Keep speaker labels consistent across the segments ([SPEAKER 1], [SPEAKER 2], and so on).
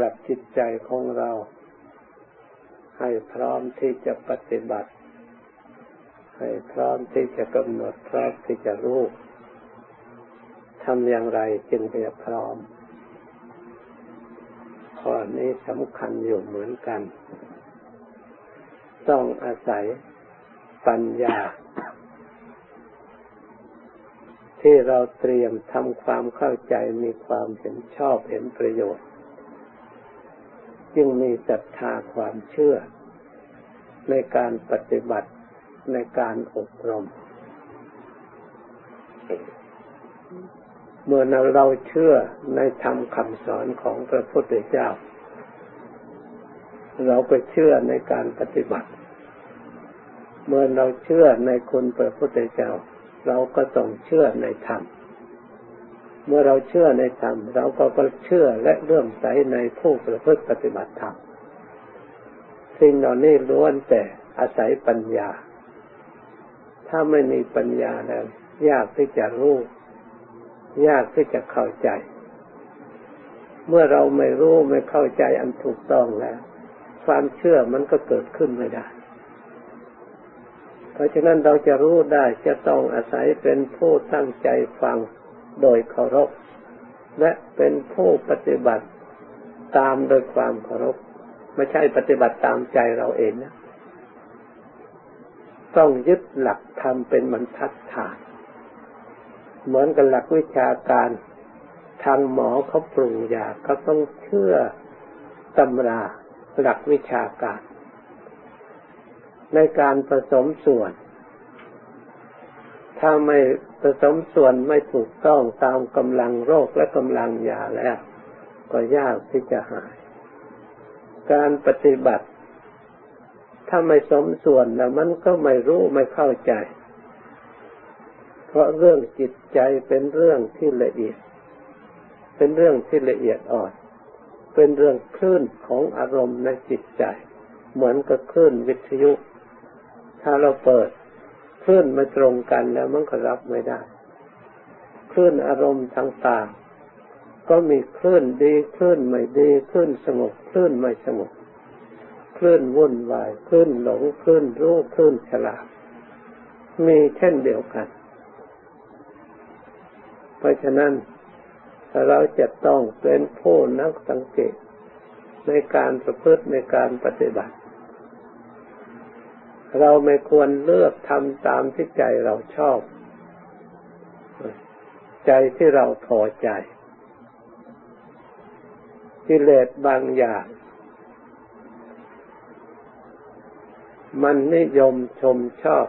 [SPEAKER 1] ปรับจิตใจของเรา ให้พร้อมที่จะปฏิบัติ ให้พร้อมที่จะกำหนดพร้อมที่จะรู้ทำอย่างไรจึงจะพร้อมข้อนี้สำคัญอยู่เหมือนกัน ต้องอาศัยปัญญา ที่เราเตรียมทำความเข้าใจมีความเห็นชอบเห็นประโยชน์ จึงมีศรัทธาความเชื่อ ในการปฏิบัติในการอบรม เมื่อเราเชื่อในธรรมคำสอนของพระพุทธเจ้า เราก็เชื่อในการปฏิบัติ เมื่อเราเชื่อในคุณพระพุทธเจ้า เราก็ต้องเชื่อในธรรม เมื่อเราเชื่อในธรรมเราก็ก็เชื่อและเลื่อมใสในผู้ประพฤติปฏิบัติธรรมสิ่งเหล่านี้ล้วนแต่อาศัยปัญญา ถ้าไม่มีปัญญาแล้วยากที่จะรู้ ยากที่จะเข้าใจ เมื่อเราไม่รู้ไม่เข้าใจอันถูกต้องแล้ว ความเชื่อมันก็เกิดขึ้นไม่ได้ เพราะฉะนั้นเราจะรู้ได้จะต้องอาศัยเป็นผู้ตั้งใจฟัง โดยเคารพ และเป็นผู้ปฏิบัติตามโดยความเคารพ ไม่ใช่ปฏิบัติตามใจเราเองนะ ต้องยึดหลักธรรมเป็นบรรทัดฐาน เหมือนกับหลักวิชาการทางหมอเขาปรุงยาก็ต้องเชื่อตำราหลักวิชาการ ในการผสมส่วน ถ้าไม่ ผสมส่วนไม่ถูกต้องตามกำลังโรคและกำลังยาแล้ว ก็ยากที่จะหาย การปฏิบัติ ถ้าไม่สมส่วนแล้วมันก็ไม่รู้ไม่เข้าใจ เพราะเรื่องจิตใจเป็นเรื่องที่ละเอียด เป็นเรื่องที่ละเอียดอ่อน เป็นเรื่องคลื่นของอารมณ์ในจิตใจ เหมือนกับคลื่นวิทยุ ถ้าเราเปิด คลื่อนไม่ตรงกันแล้วมันก็รับไม่ได้ คลื่นอารมณ์ต่างๆ ก็มีคลื่นดีคลื่นไม่ดีคลื่นสงบคลื่นไม่สงบคลื่นวุ่นวายคลื่นหลงคลื่นรู้คลื่นฉลาด มีเช่นเดียวกัน เพราะฉะนั้นเราจะต้องเป็นผู้นักสังเกตในการประพฤติในการปฏิบัติ เราไม่ควรเลือกทำตามที่ใจเราชอบ ใจที่เราพอใจกิเลสบางอย่าง มันนิยมชมชอบ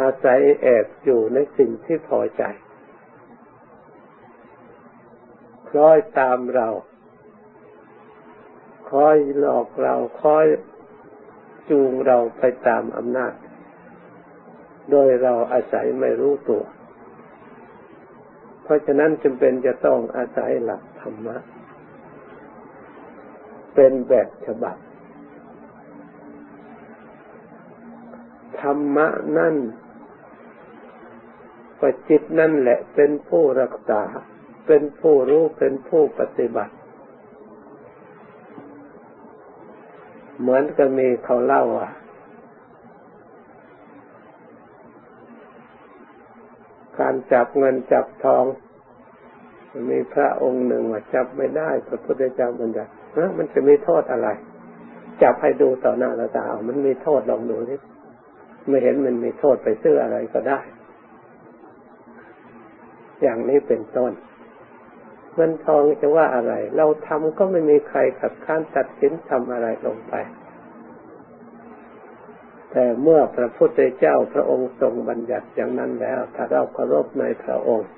[SPEAKER 1] อาศัยแอบอยู่ในสิ่งที่พอใจคล้อยตามเรา คอยหลอกเรา คอย จูงเราไปตามอำนาจ โดยเราอาศัยไม่รู้ตัว เพราะฉะนั้นจำเป็นจะต้องอาศัยหลักธรรมะ เป็นแบบฉบับ ธรรมะนั่นก็จิตนั่นแหละเป็นผู้รักษา เป็นผู้รู้เป็นผู้ปฏิบัติ เหมือนกับมีเขาเล่าอะการจับเงินจับทอง มีพระองค์หนึ่งว่าจับไม่ได้ พระพุทธเจ้าบัญญัติมันจะมีโทษอะไร จับให้ดูต่อหน้าตามันมีโทษลองดูนิดไม่เห็นมันมีโทษไปซื้ออะไรก็ได้ อย่างนี้เป็นต้น เงินทองจะว่าอะไร เราทำก็ไม่มีใครขัดข้านตัดสินทำอะไรลงไป แต่เมื่อพระพุทธเจ้าพระองค์ทรงบัญญัติอย่างนั้นแล้ว ถ้าเราเคารพในพระองค์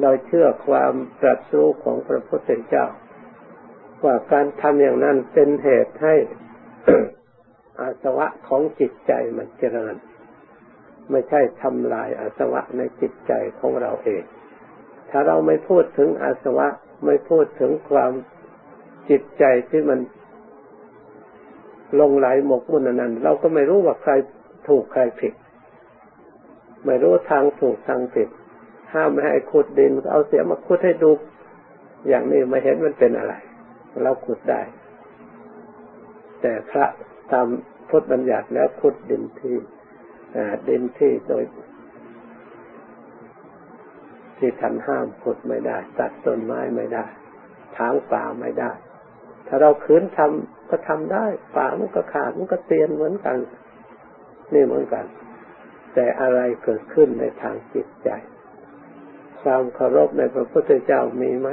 [SPEAKER 1] เราเชื่อความตรัสรู้ของพระพุทธเจ้า ว่าการทำอย่างนั้นเป็นเหตุให้อาสวะของจิตใจมันเจริญ ไม่ใช่ทำลายอาสวะในจิตใจของเราเอง ถ้าเราไม่พูดถึงอาสวะ ไม่พูดถึงความจิตใจที่มันลงไหลหมกมุ่นนั้น เราก็ไม่รู้ว่าใครถูกใครผิด ไม่รู้ทางถูกทางผิด ห้ามไม่ให้ขุดดิน เอาเสียมาขุดให้ดู อย่างนี้ไม่เห็นมันเป็นอะไร เราขุดได้ แต่พระตามพุทธบัญญัติแล้วขุดดินที่ดินที่โดย ที่ท่านห้ามขุดไม่ได้ ตัดต้นไม้ไม่ได้ ทางป่าไม่ได้ ถ้าเราขืนทำก็ทำได้ป่ามันก็ขาดมันก็เตียนเหมือนกัน นี่เหมือนกัน แต่อะไรเกิดขึ้นในทางจิตใจความเคารพในพระพุทธเจ้ามีไหม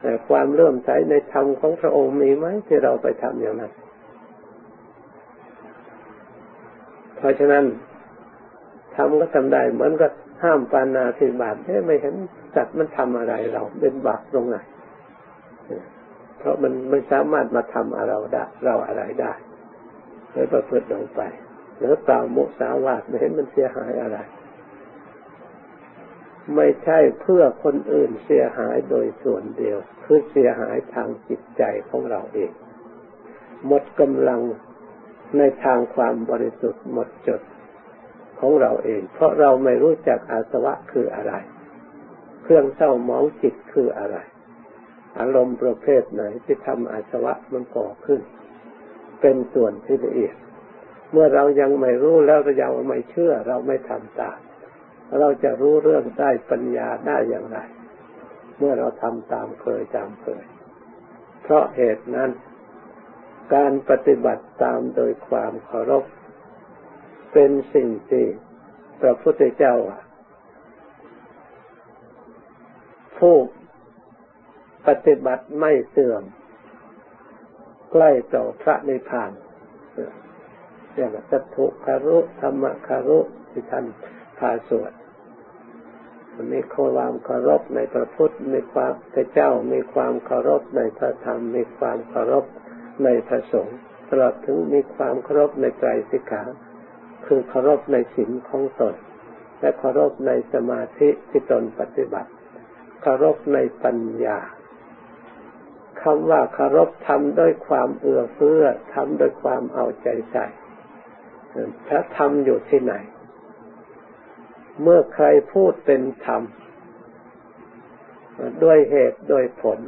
[SPEAKER 1] แต่ความเลื่อมใสในธรรมของพระองค์มีไหมที่เราไปทำอย่างนั้น เพราะฉะนั้นทำก็ทำได้เหมือนกับ ห้ามปานาธิบาตไม่เห็นสัตว์มันทำอะไรเราเป็นบาปตรงไหนเพราะมันไม่สามารถมาทำอะไรเราได้เราอะไรได้เลยประพฤติลงไปหรือเปล่ามุสาวาทไม่เห็นมันเสียหายอะไร ไม่ใช่เพื่อคนอื่นเสียหายโดยส่วนเดียวคือเสียหายทางจิตใจของเราเอง หมดกำลังในทางความบริสุทธิ์หมดจด ของเราเอง เพราะเราไม่รู้จักอาสวะคืออะไร เครื่องเศร้าหมองจิตคืออะไร อารมณ์ประเภทไหนที่ทำอาสวะมันก่อขึ้น เป็นส่วนที่ละเอียด เมื่อเรายังไม่รู้แล้วเรายังไม่เชื่อ เราไม่ทำตามเราจะรู้เรื่องได้ปัญญาได้อย่างไร เมื่อเราทำตามเคยตามเคย เพราะเหตุนั้น การปฏิบัติตามโดยความเคารพ เป็นสิ่งที่พระพุทธเจ้าผู้ปฏิบัติไม่เสื่อมใกล้ต่อพระนิพพานเรียกว่าสัตถุคารุธรรมคารุที่ท่านพาสวดมีความเคารพในพระพุทธมีความพระเจ้ามีความเคารพในพระธรรม มีความเคารพในพระสงฆ์ตลอดถึงมีความเคารพในใจสิกขา คือเคารพในศีลของตน และเคารพในสมาธิที่ตนปฏิบัติเคารพในปัญญาคำว่าเคารพทำด้วยความเอื้อเฟื้อทำด้วยความเอาใจใส่พระธรรมอยู่ที่ไหน เมื่อใครพูดเป็นธรรมด้วยเหตุโดยผล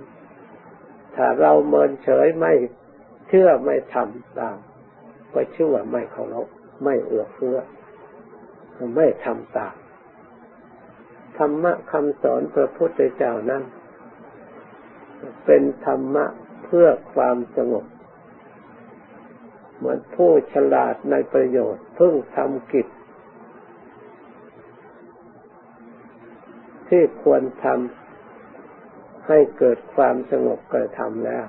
[SPEAKER 1] ถ้าเราเมินเฉยไม่เชื่อไม่ทำตามก็ชื่อว่าไม่เคารพ ไม่เอื้อเฟื้อไม่ทำตามธรรมะคำสอนพระพุทธเจ้านั้น เป็นธรรมะเพื่อความสงบ เหมือนผู้ฉลาดในประโยชน์เพิ่งทำกิจ ที่ควรทำให้เกิดความสงบกระทำแล้ว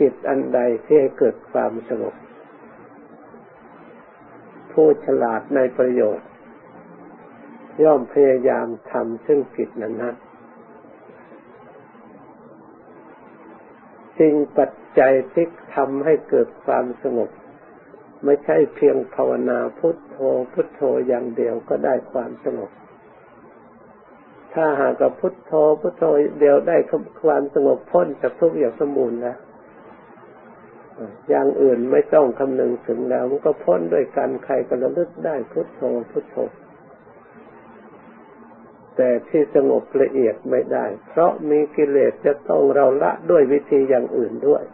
[SPEAKER 1] กิจอันใดที่ให้เกิดความสงบผู้ฉลาดในประโยชน์ ย่อมพยายามทำซึ่งกิจนั้นนั้นสิ่งปัจจัยที่ทำให้เกิดความสงบ ไม่ใช่เพียงภาวนาพุทโธพุทโธอย่างเดียวก็ได้ความสงบ ถ้าหากกับพุทโธพุทโธเดียวได้ความสงบพ้นจากทุกอย่างสมบูรณ์แล้ว อย่างอื่นไม่ต้องคำนึงถึงแล้ว มันก็พ้นด้วยกันใครก็ระลึกได้พุทโธพุทโธ แต่ที่สงบละเอียดไม่ได้ เพราะมีกิเลสจะต้องเราละด้วยวิธีอย่างอื่นด้วย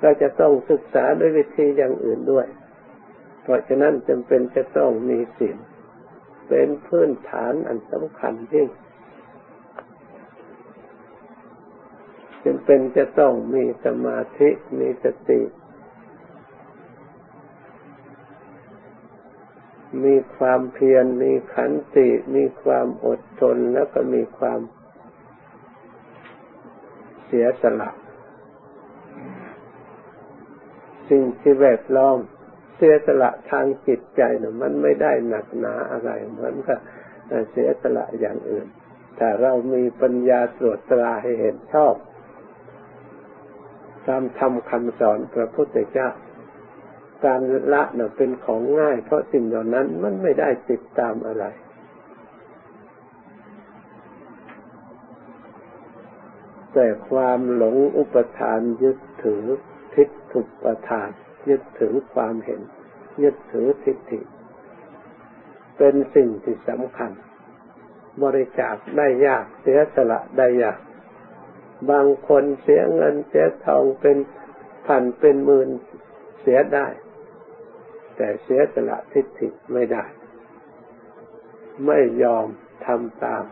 [SPEAKER 1] เราจะต้องศึกษาด้วยวิธีอย่างอื่นด้วย เพราะฉะนั้นจำเป็นจะต้องมีศีลเป็นพื้นฐานอันสำคัญยิ่ง จึงเป็นจะต้องมีสมาธิมีสติ มีความเพียรมีขันติ มีความอดทนแล้วก็มีความเสียสละสิ่งที่แวดล้อมเสียสละทางจิตใจเนี่ยมันไม่ได้หนักหนาอะไรเหมือนกับเสียสละอย่างอื่น แต่เรามีปัญญาตรวจตราให้เห็นชอบ ตามธรรมคำสอนพระพุทธเจ้า การละเน่ะเป็นของง่าย เพราะสิ่งเหล่านั้นมันไม่ได้ติดตามอะไรแต่ความหลงอุปทานยึดถือทิฏฐุปทาน ยึดถือความเห็น ยึดถือทิฏฐิ เป็นสิ่งที่สำคัญ บริจาคได้ยากเสียสละได้ยาก บางคนเสียเงินเสียทองเป็นพันเป็นหมื่นเสียได้ แต่เสียสละทิฏฐิไม่ได้ ไม่ยอมทำตาม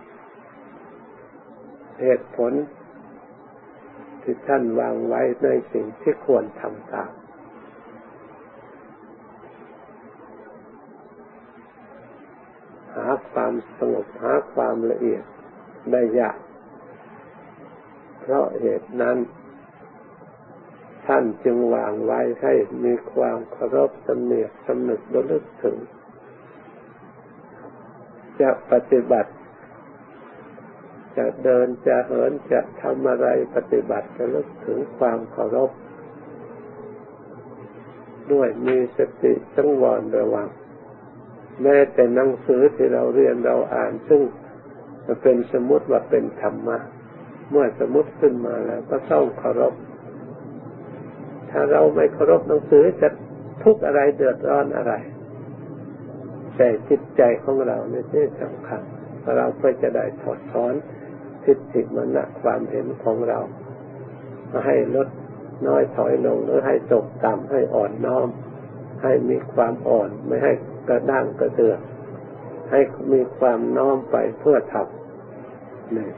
[SPEAKER 1] เหตุผล ที่ท่านวางไว้ในสิ่งที่ควรทำตามหาความสงบหาความละเอียดได้ยาก เพราะเหตุนั้น ท่านจึงวางไว้ให้มีความเคารพสำเนียกสำนึกระลึกถึง จะปฏิบัติ จะเดินจะเหินจะทำอะไรปฏิบัติจะลึกถึงความเคารพด้วยมีสติสังวรระวัง แม้แต่หนังสือที่เราเรียนเราอ่านซึ่งเป็นสมมติว่าเป็นธรรมะ เมื่อสมมติขึ้นมาแล้วก็ต้องเคารพ ถ้าเราไม่เคารพหนังสือจะทุกข์อะไรเดือดร้อนอะไร แต่จิตใจของเราเนี่ยที่สำคัญเราเพื่อจะได้ถอดถอนทิฏฐิมรณะความเห็นของเรามาให้ลดน้อยถอยลงหรือให้ตกต่ำให้อ่อนน้อม ให้มีความอ่อนไม่ให้กระด้างกระเตือกให้มีความน้อมไปเพื่อทำนี่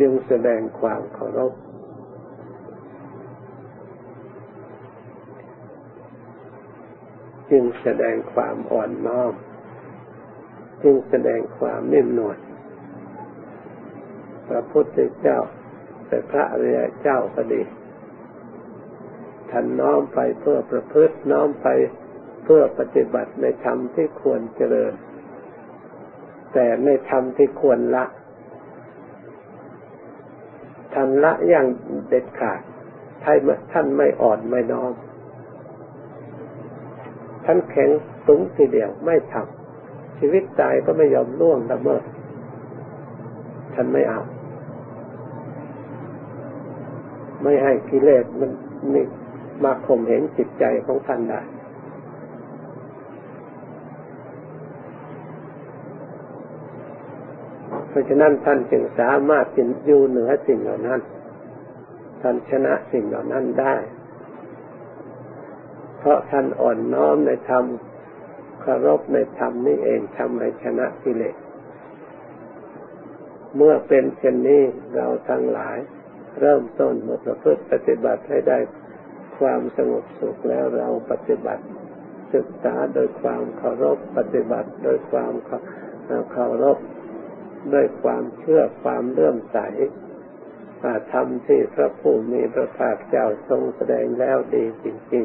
[SPEAKER 1] จึงแสดงความเคารพจึงแสดงความอ่อนน้อมจึงแสดงความนิ่มนวลพระพุทธเจ้าแต่พระอริยเจ้าก็ดีท่านน้อมไปเพื่อประพฤติน้อมไปเพื่อปฏิบัติในธรรมที่ควรเจริญ แต่ในธรรมที่ควรละ ท่านละอย่างเด็ดขาดท่านไม่อ่อนไม่น้อมท่านแข็งสูงทีเดียวไม่ทำชีวิตตายก็ไม่ยอมล่วงละเมิดท่านไม่เอา ไม่ให้กิเลสมันนี่มาข่มเห็นจิตใจของท่านได้ เพราะฉะนั้นท่านจึงสามารถอยู่เหนือสิ่งเหล่านั้น ท่านชนะสิ่งเหล่านั้นได้ เพราะท่านอ่อนน้อมในธรรมเคารพในธรรมนี้เองทำให้ชนะกิเลสเมื่อเป็นเช่นนี้เราทั้งหลาย เริ่มต้นมาประพฤติปฏิบัติให้ได้ความสงบสุขแล้วเราปฏิบัติ ศึกษาโดยความเคารพปฏิบัติ โดยความเคารพ ด้วยความเชื่อความเลื่อมใสธรรมที่พระผู้มีพระภาคเจ้าทรงแสดงแล้วดีจริง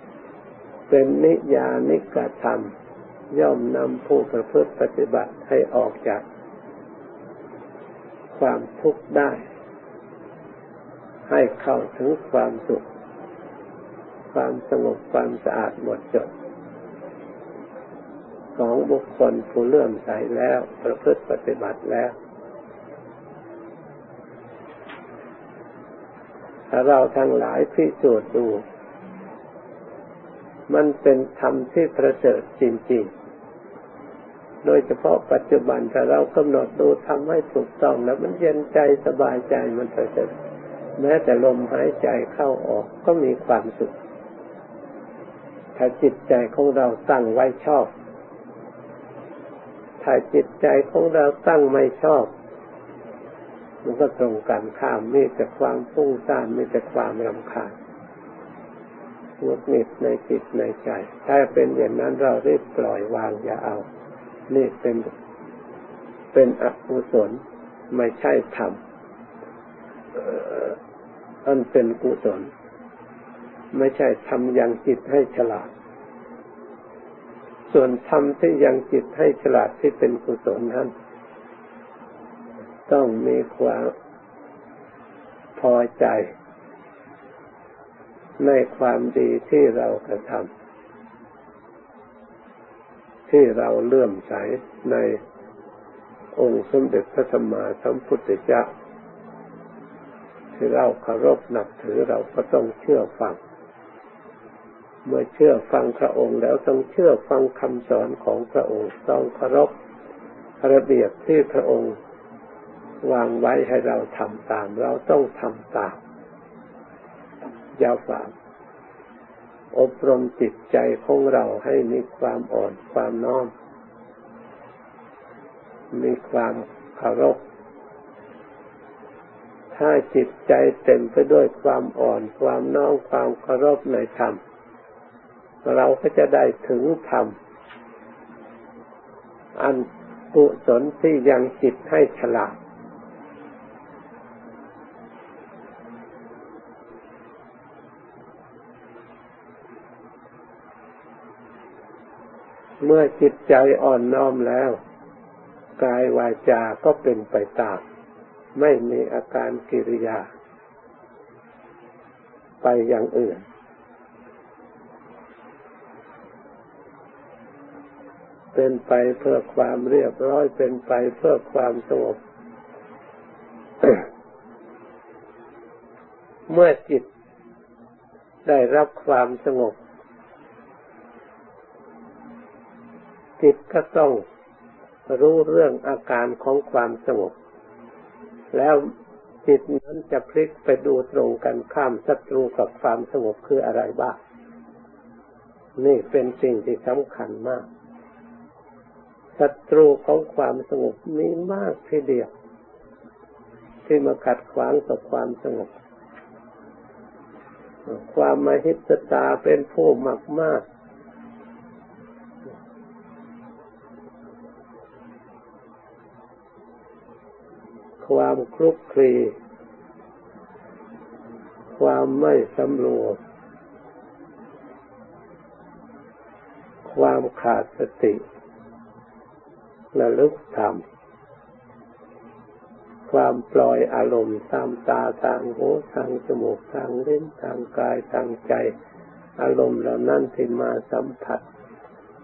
[SPEAKER 1] ๆ เป็นนิยานิกธรรม ย่อมนำผู้ประพฤติปฏิบัติให้ออกจาก ความทุกข์ได้ ให้เข้าถึงความสุข ความสงบความสะอาดหมดจด ของบุคคลผู้เลื่อมใสแล้ว ประพฤติปฏิบัติแล้วถ้าเราทั้งหลายพิสูจน์ดู มันเป็นธรรมที่ประเสริฐจริง ๆ โดยเฉพาะปัจจุบันถ้าเรากำหนดดูทำให้ถูกต้องแล้วมันเย็นใจสบายใจมันประเสริฐแม้แต่ลมหายใจเข้าออกก็มีความสุข ถ้าจิตใจของเราตั้งไว้ชอบ ถ้าจิตใจของเราตั้งไม่ชอบ มันก็ตรงกันข้ามมีแต่ความฟุ้งซ่านมีแต่ความรำคาญหงุดหงิดในจิตในใจ ถ้าเป็นอย่างนั้นเราเรีบปล่อยวางอย่าเอา นี่เป็นเป็นอกุศลไม่ใช่ธรรมอันเป็นกุศล ไม่ใช่ทำยังจิตให้ฉลาด ส่วนธรรมที่ยังจิตให้ฉลาดที่เป็นกุศลนั้น ต้องมีความพอใจ ในความดีที่เรากระทำที่เราเลื่อมใสในองค์สมเด็จพระสัมมาสัมพุทธเจ้าที่เราเคารพนับถือเราก็ต้องเชื่อฟัง เมื่อเชื่อฟังพระองค์แล้วต้องเชื่อฟังคำสอนของพระองค์ต้องเคารพระเบียบที่พระองค์วางไว้ให้เราทำตาม เราต้องทำตามยาวฝากอบรมจิตใจของเราให้มีความอ่อนความน้อม มีความเคารพถ้าจิตใจเต็มไปด้วยความอ่อน ความน้อมความเคารพในธรรม เราก็จะได้ถึงธรรม อันกุศลที่ยังจิตให้ฉลาด เมื่อจิตใจอ่อนน้อมแล้วกายวาจาก็เป็นไปตาม ไม่มีอาการกิริยา ไปอย่างอื่น เป็นไปเพื่อความเรียบร้อยเป็นไปเพื่อความสงบ เมื่อจิตได้รับความสงบ จิตก็ต้องรู้เรื่องอาการของความสงบ แล้วจิตนั้นจะพลิกไปดูตรงกันข้ามศัตรูกับความสงบคืออะไรบ้าง นี่เป็นสิ่งที่สำคัญมาก ศัตรูของความสงบมีมากทีเดียว ที่มาขัดขวางต่อความสงบ ความมาหิตตาเป็นผู้มากมากความคลุกคลี ความไม่สำรวม ความขาดสติ ระลึกธรรมความปล่อยอารมณ์ตามตาทางหูทางจมูกทางลิ้นทางกายทางใจ อารมณ์เหล่านั้นที่มาสัมผัส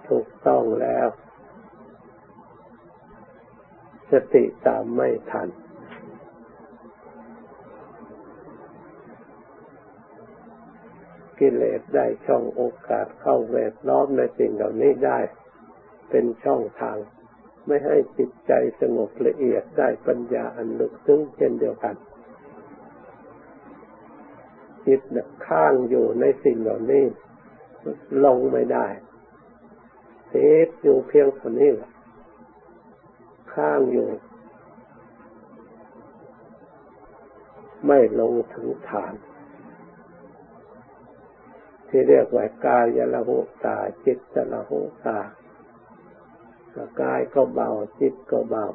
[SPEAKER 1] ถูกต้องแล้ว สติตามไม่ทัน กิเลสได้ช่องโอกาสเข้าเวทล้อมในสิ่งเหล่านี้ได้ เป็นช่องทาง ไม่ให้จิตใจสงบละเอียดได้ปัญญาอันลึกซึ้งเช่นเดียวกัน จิตข้างอยู่ในสิ่งเหล่านี้ลงไม่ได้เทศอยู่เพียงเท่านี้แหละข้างอยู่ ไม่ลงถึงฐาน ที่เรียกว่ากายละหุตา จิตละหุตา กายก็เบาจิตก็เบา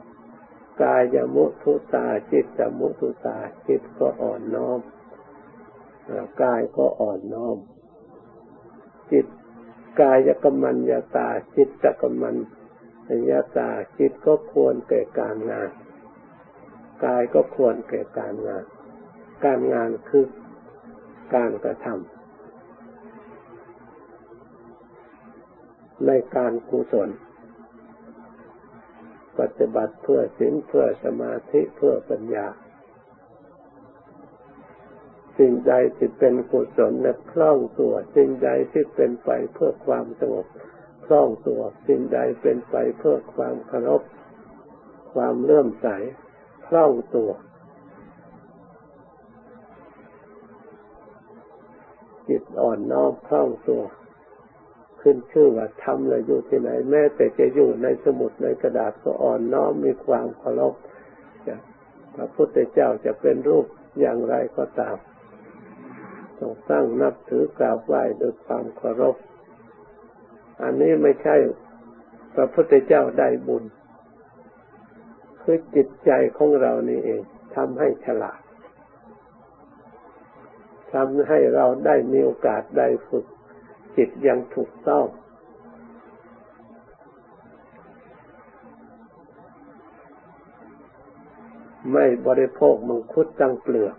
[SPEAKER 1] กายยมุทุตาจิตจมุทุตาจิตก็อ่อนน้อมกายก็อ่อนน้อม จิตกายกมัญญาตาจิตกมัญญาตาจิตก็ควรแก่การงาน กายก็ควรแก่การงาน การงานคือการกระทำในการกุศล ปฏิบัติเพื่อศีลเพื่อสมาธิเพื่อปัญญา สิ่งใดที่เป็นกุศลและคล่องตัว สิ่งใดที่เป็นไปเพื่อความสงบคล่องตัว สิ่งใดเป็นไปเพื่อความเคารพความเลื่อมใสคล่องตัวจิตอ่อนน้อมคล่องตัว ขึ้นชื่อว่าทำเลยอยู่ที่ไหน แม้แต่จะอยู่ในสมุดในกระดาษก็อ่อนน้อมมีความเคารพพระพุทธเจ้าจะเป็นรูปอย่างไรก็ตามต้องตั้งนับถือกราบไหว้ด้วยความเคารพ อันนี้ไม่ใช่พระพุทธเจ้าได้บุญ คือจิตใจของเรานี่เองทำให้ฉลาดทำให้เราได้มีโอกาสได้ฝึก จิตยังถูกต้อง ไม่บริโภคมังคุดตั้งเปลือก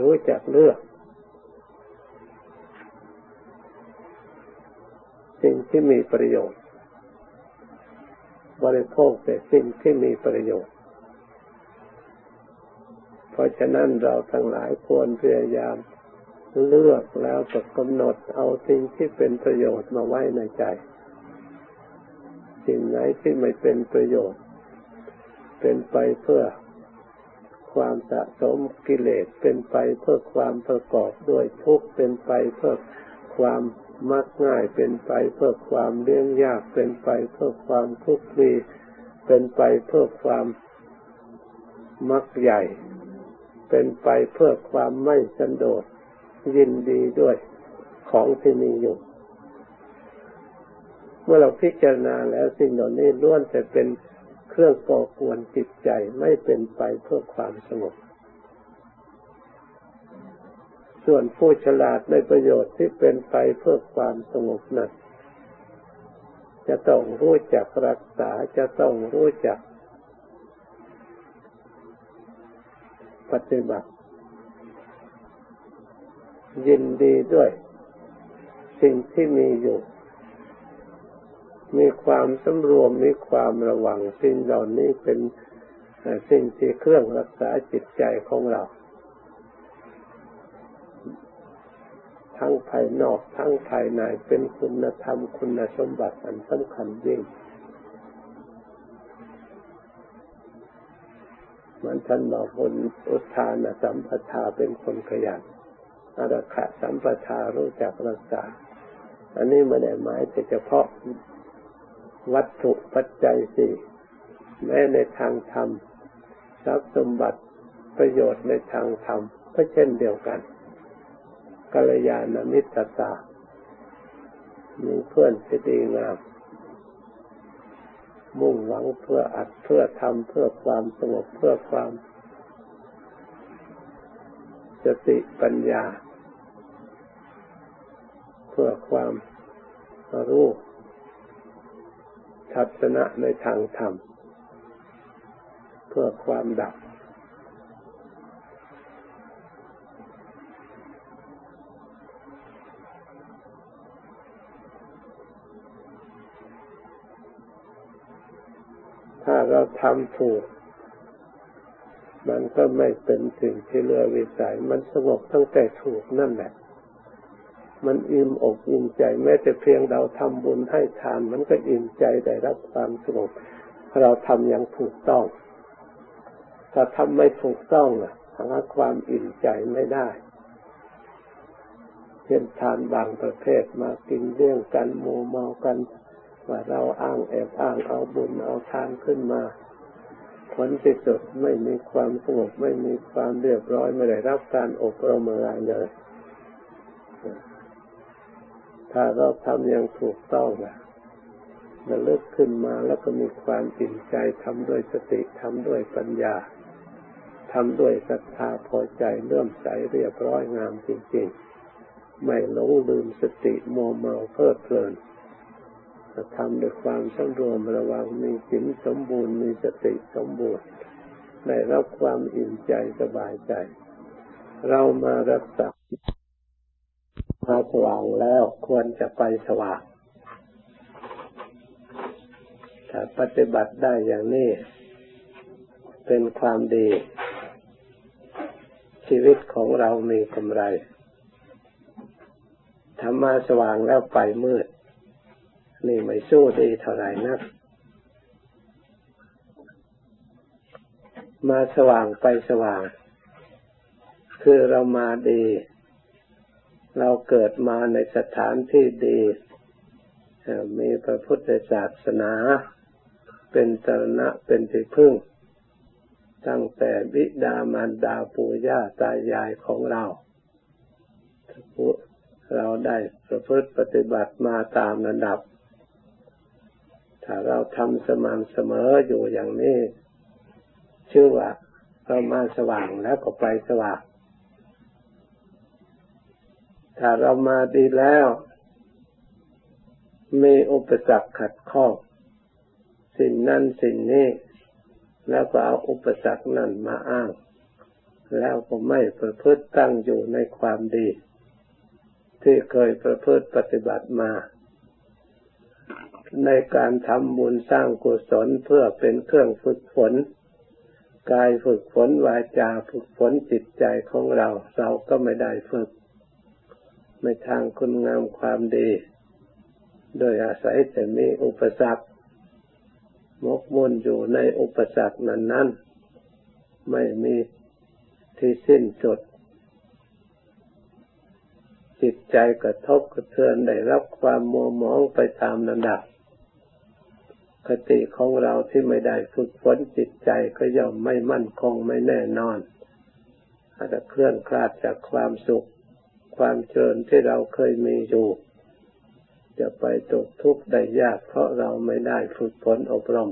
[SPEAKER 1] รู้จักเลือก สิ่งที่มีประโยชน์ บริโภคแต่สิ่งที่มีประโยชน์เพราะฉะนั้นเราทั้งหลายควรพยายาม เลือกแล้วก็กำหนดเอาสิ่งที่เป็นประโยชน์มาไว้ในใจ สิ่งไหนที่ไม่เป็นประโยชน์ เป็นไปเพื่อความสะสมกิเลสเป็นไปเพื่อความประกอบด้วยทุกข์เป็นไปเพื่อความมักง่ายเป็นไปเพื่อความเลี้ยงยากเป็นไปเพื่อความทุกข์ดีเป็นไปเพื่อความมักใหญ่ เป็นไปเพื่อความไม่สันโดษ ยินดีด้วยของที่มีอยู่ เมื่อเราพิจารณาแล้วสิ่งเหล่านี้ล้วนแต่เป็นเครื่องก่อกวนจิตใจไม่เป็นไปเพื่อความสงบ ส่วนผู้ฉลาดในประโยชน์ที่เป็นไปเพื่อความสงบนั้นจะต้องรู้จักรักษาจะต้องรู้จักปฏิบัติ ยินดีด้วย สิ่งที่มีอยู่ มีความสำรวมมีความระวัง สิ่งเหล่านี้เป็นสิ่งที่เครื่องรักษาจิตใจของเรา ทั้งภายนอกทั้งภายในเป็นคุณธรรมคุณสมบัติอันสำคัญยิ่งมันท่านบอกคนอุทานสัมปทาเป็นคนขยัน อรักขะสัมปทารู้จักรักษา อันนี้ไม่ได้หมายแต่เฉพาะวัตถุปัจจัยสี่แม้ในทางธรรมทรัพย์สมบัติประโยชน์ในทางธรรมก็เช่นเดียวกันกัลยาณมิตรตามีเพื่อนที่ดีงาม มุ่งหวังเพื่ออัดเพื่อทำเพื่อความสงบเพื่อความสติปัญญา เพื่อความรู้ทัศนะในทางธรรม เพื่อความดับ ถ้าเราทำถูก มันก็ไม่เป็นสิ่งที่เลือวิสัย มันสงบตั้งแต่ถูกนั่นแหละ มันอิ่มอกอิ่มใจ แม้แต่เพียงเราทำบุญให้ทาน มันก็อิ่มใจได้รับความสงบเราทำอย่างถูกต้อง ถ้าทำไม่ถูกต้องอะหาความอิ่มใจไม่ได้เช่นทานบางประเภทมากินเรื่องกันโมเมากัน ว่าเราอ้างแอบอ้างเอาบุญเอาทานขึ้นมาผลที่สุดไม่มีความสงบไม่มีความเรียบร้อยไม่ได้รับการอบรมอะไรเลย ถ้าเราทำอย่างถูกต้องอะระลึกขึ้นมาแล้วก็มีความจริงใจทำด้วยสติทำด้วยปัญญาทำด้วยศรัทธาพอใจเลื่อมใสเรียบร้อยงามจริงๆ ไม่หลงลืมสติมัวเมาเพลิดเพลินทำด้วยความสำรวมระวังมีสินสมบูรณ์มีสติสมบูรณ์ได้รับความอิ่มใจสบายใจ เรามารักษา มาสว่างแล้วควรจะไปสว่าง ถ้าปฏิบัติได้อย่างนี้ เป็นความดี ชีวิตของเรามีกำไรทำมาสว่างแล้วไปมืด นี่ไม่สู้ดีเท่าไหร่นัก มาสว่างไปสว่าง คือเรามาดี เราเกิดมาในสถานที่ดีมีพระพุทธศาสนา เป็นตรณะเป็นที่พึ่ง ตั้งแต่บิดามารดาปู่ย่าตายายของเราเราได้ประพฤติปฏิบัติมาตามระดับ ถ้าเราทำสม่ำเสมออยู่อย่างนี้ ชื่อว่าเรามาสว่างแล้วก็ไปสว่าง ถ้าเรามาดีแล้ว มีอุปสรรคขัดข้องสิ่งนั้นสิ่งนี้ แล้วก็เอาอุปสรรคนั้นมาอ้าง แล้วก็ไม่ประพฤติตั้งอยู่ในความดี ที่เคยประพฤติปฏิบัติมา ในการทำบุญสร้างกุศลเพื่อเป็นเครื่องฝึกฝนกายฝึกฝนวาจาฝึกฝนจิตใจของเรา เราก็ไม่ได้ฝึก ในทางคุณงามความดี โดยอาศัยแต่มีอุปสรรคมกมุ่นอยู่ในอุปสรรคนั้นนั้นไม่มีที่สิ้นสุด จิตใจกระทบกระเทือนได้รับความมัวหมองไปตามระดับคติของเราที่ไม่ได้ฝึกฝนจิตใจก็ย่อมไม่มั่นคงไม่แน่นอน อาจจะเคลื่อนคลาดจากความสุข ความเจริญที่เราเคยมีอยู่ จะไปตกทุกข์ได้ยากเพราะเราไม่ได้ฝึกฝนอบรม